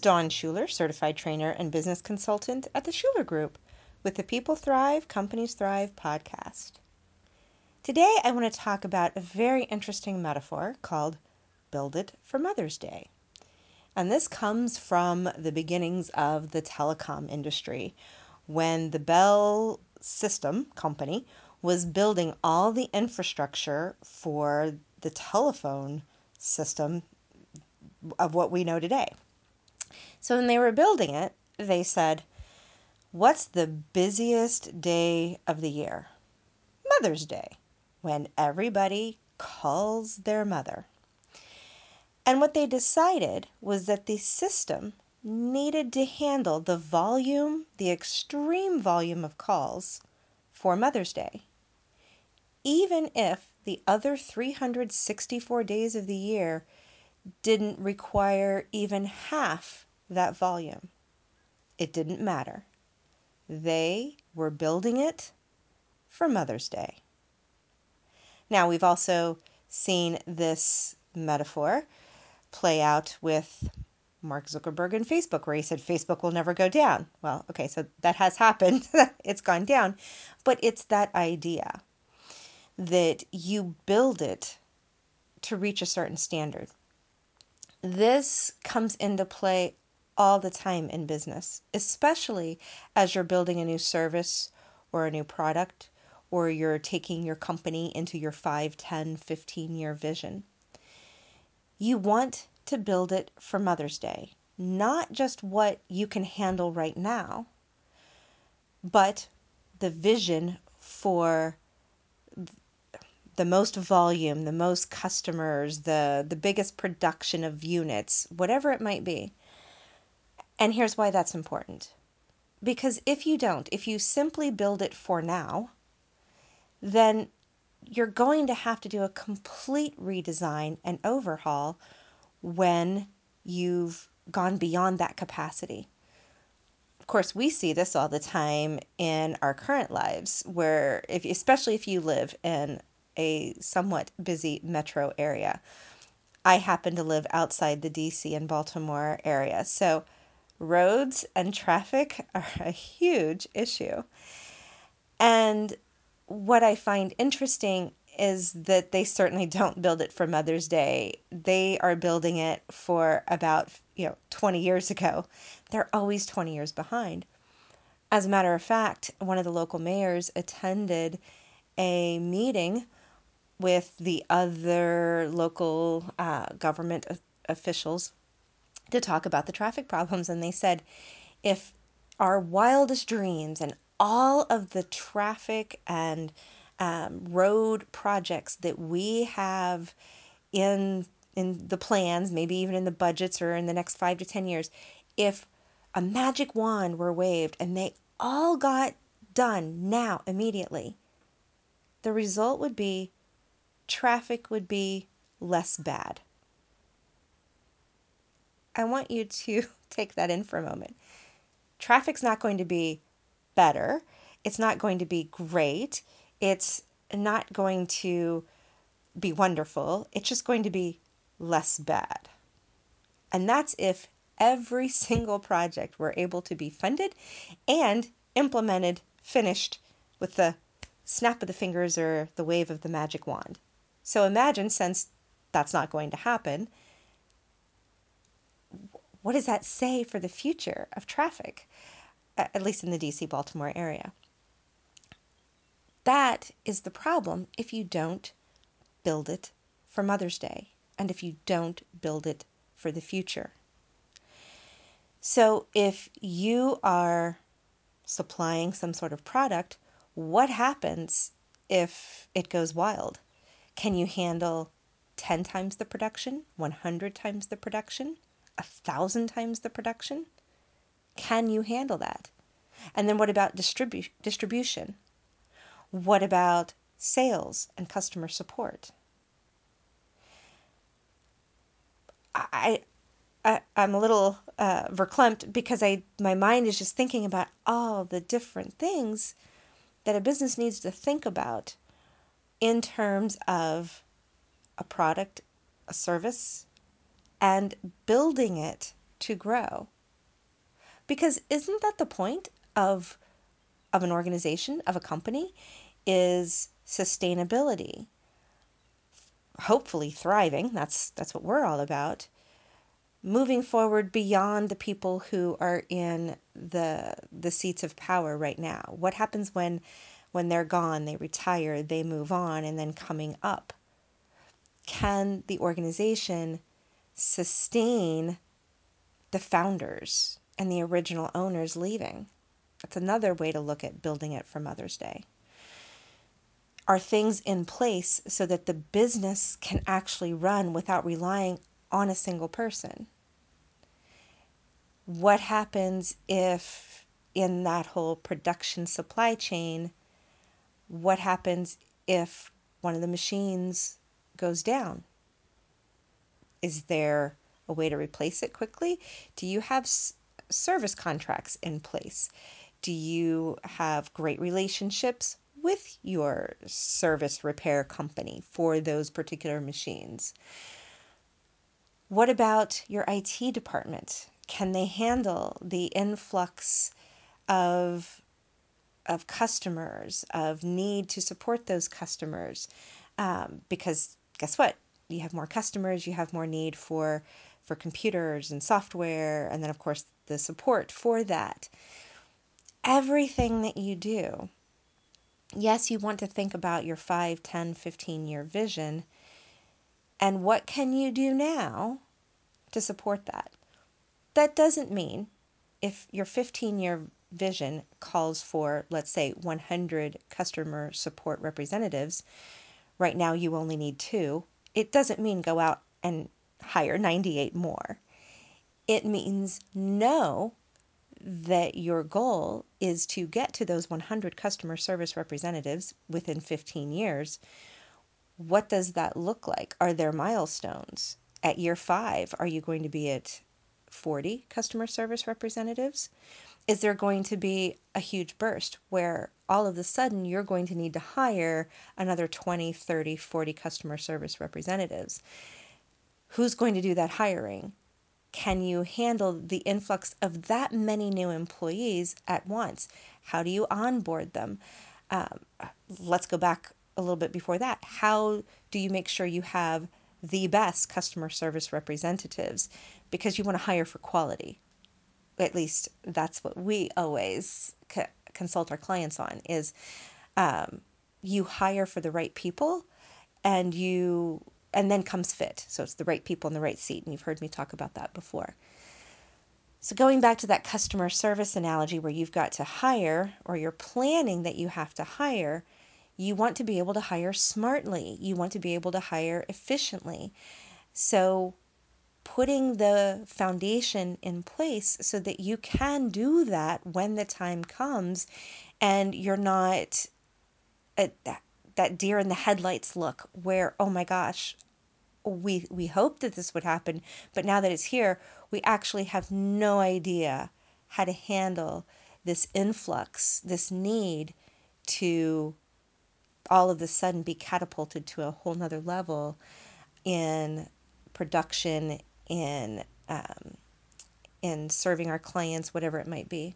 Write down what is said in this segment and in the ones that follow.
Dawn Shuler, certified trainer and business consultant at the Shuler Group with the People Thrive, Companies Thrive podcast. Today, I want to talk about a very interesting metaphor called Build It for Mother's Day. And this comes from the beginnings of the telecom industry when the Bell System Company was building all the infrastructure for the telephone system of what we know today. So when they were building it, they said, What's the busiest day of the year? Mother's Day, when everybody calls their mother. And what they decided was that the system needed to handle the volume, the extreme volume of calls for Mother's Day. Even if the other 364 days of the year didn't require even half that volume. It didn't matter. They were building it for Mother's Day. Now, we've also seen this metaphor play out with Mark Zuckerberg and Facebook, where he said Facebook will never go down. Well, okay, so that has happened, it's gone down, but it's that idea that you build it to reach a certain standard. This comes into play all the time in business, especially as you're building a new service or a new product or you're taking your company into your 5, 10, 15 year vision. You want to build it for Mother's Day, not just what you can handle right now, but the vision for the most volume, the most customers, the the biggest production of units, whatever it might be. And here's why that's important. Because if you don't, if you simply build it for now, then you're going to have to do a complete redesign and overhaul when you've gone beyond that capacity. Of course, we see this all the time in our current lives, where, if, especially if you live in a somewhat busy metro area, I happen to live outside the DC and Baltimore area. So roads and traffic are a huge issue. And what I find interesting is that they certainly don't build it for Mother's Day. They are building it for about, you know, 20 years ago. They're always 20 years behind. As a matter of fact, one of the local mayors attended a meeting with the other local uh, government officials to talk about the traffic problems. And they said if our wildest dreams and all of the traffic and um, road projects that we have in in the plans, maybe even in the budgets or in the next five to ten years, if a magic wand were waved and they all got done now immediately, the result would be traffic would be less bad. I want you to take that in for a moment. Traffic's not going to be better. It's not going to be great. It's not going to be wonderful. It's just going to be less bad. And that's if every single project were able to be funded and implemented, finished with the snap of the fingers or the wave of the magic wand. So imagine, since that's not going to happen, what does that say for the future of traffic, at least in the DC Baltimore area? That is the problem if you don't build it for Mother's Day and if you don't build it for the future. So, if you are supplying some sort of product, what happens if it goes wild? Can you handle 10 times the production, 100 times the production? A thousand times the production? Can you handle that? And then what about distribu- distribution? What about sales and customer support? I, I I'm a little uh, verklempt because I my mind is just thinking about all the different things that a business needs to think about in terms of a product, a service, and building it to grow. Because isn't that the point of of an organization, of a company is sustainability. Hopefully thriving, that's that's what we're all about. Moving forward beyond the people who are in the the seats of power right now. What happens when when they're gone, they retire, they move on and then coming up? Can the organization sustain the founders and the original owners leaving? That's another way to look at building it for Mother's Day. Are things in place so that the business can actually run without relying on a single person? What happens if, in that whole production supply chain, what happens if one of the machines goes down? Is there a way to replace it quickly? Do you have s- service contracts in place? Do you have great relationships with your service repair company for those particular machines? What about your IT department? Can they handle the influx of of customers, of need to support those customers? Um, because guess what? You have more customers, you have more need for for computers and software, and then of course the support for that everything that you do. Yes, you want to think about your 5, 10, 15 year vision and what can you do now to support that. That doesn't mean if your 15 year vision calls for, let's say, 100 customer support representatives, right now you only need two, it doesn't mean go out and hire 98 more. It means know that your goal is to get to those 100 customer service representatives within 15 years, what does that look like? Are there milestones? At year five, are you going to be at 40 customer service representatives? Is there going to be a huge burst where all of a sudden you're going to need to hire another 20, 30, 40 customer service representatives? Who's going to do that hiring? can you handle the influx of that many new employees at once? How do you onboard them? Um, let's go back a little bit before that. How do you make sure you have the best customer service representatives? Because you want to hire for quality. At least that's what we always co- consult our clients on is um, you hire for the right people and you and then comes fit. So it's the right people in the right seat. And you've heard me talk about that before. So, going back to that customer service analogy where you've got to hire or you're planning that you have to hire, you want to be able to hire smartly. You want to be able to hire efficiently. So, putting the foundation in place so that you can do that when the time comes and you're not at that that deer in the headlights look where oh my gosh we we hoped that this would happen but now that it's here we actually have no idea how to handle this influx this need to all of a sudden be catapulted to a whole nother level in production in um, in serving our clients whatever it might be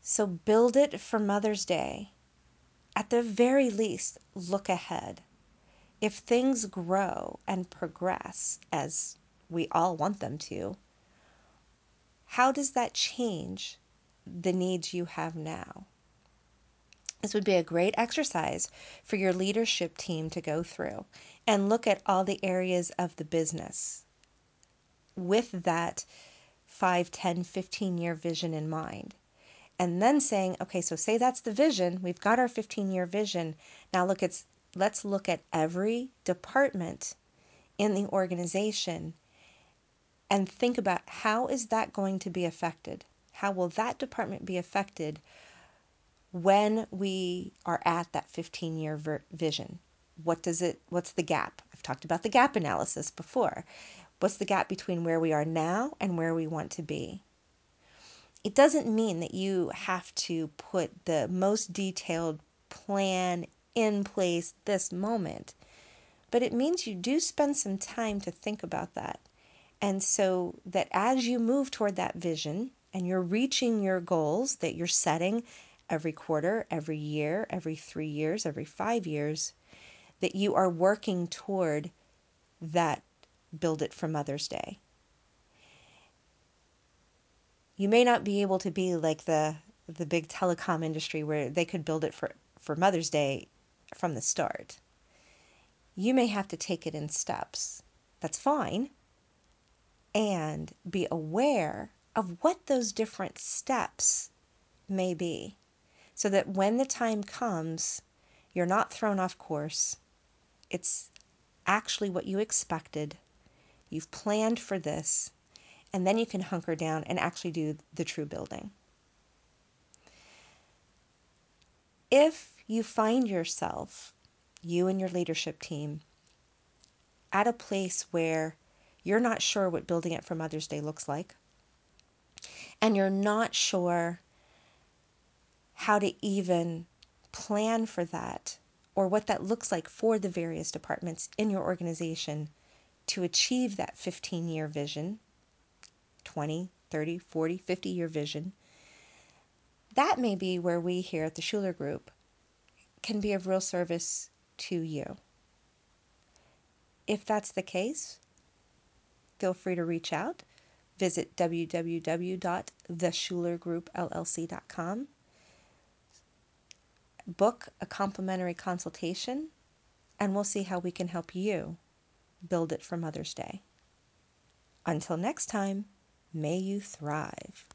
so build it for mother's day at the very least, look ahead. If things grow and progress as we all want them to, how does that change the needs you have now? This would be a great exercise for your leadership team to go through and look at all the areas of the business with that 5, 10, 15 year vision in mind and then saying, okay, so say that's the vision. We've got our 15 year vision. Now look at let's look at every department in the organization and think about how is that going to be affected? How will that department be affected when we are at that 15 year ver- vision? What does it what's the gap? I've talked about the gap analysis before. What's the gap between where we are now and where we want to be? it doesn't mean that you have to put the most detailed plan in place this moment, but it means you do spend some time to think about that And so that as you move toward that vision and you're reaching your goals that you're setting every quarter, every year, every three years, every five years, that you are working toward that build it for Mother's Day. You may not be able to be like the the big telecom industry where they could build it for, for Mother's Day from the start. You may have to take it in steps. That's fine. And be aware of what those different steps may be so that when the time comes, you're not thrown off course. It's actually what you expected. You've planned for this, and then you can hunker down and actually do the true building. If you find yourself, you and your leadership team, at a place where you're not sure what building it for Mother's Day looks like, and you're not sure how to even plan for that or what that looks like for the various departments in your organization to achieve that 15 year vision, 20, 30, 40, 50 year vision, that may be where we here at the Shuler Group can be of real service to you. If that's the case, feel free to reach out. Visit www.theshulergroupllc.com. Book a complimentary consultation, and we'll see how we can help you build it for Mother's Day. Until next time, may you thrive.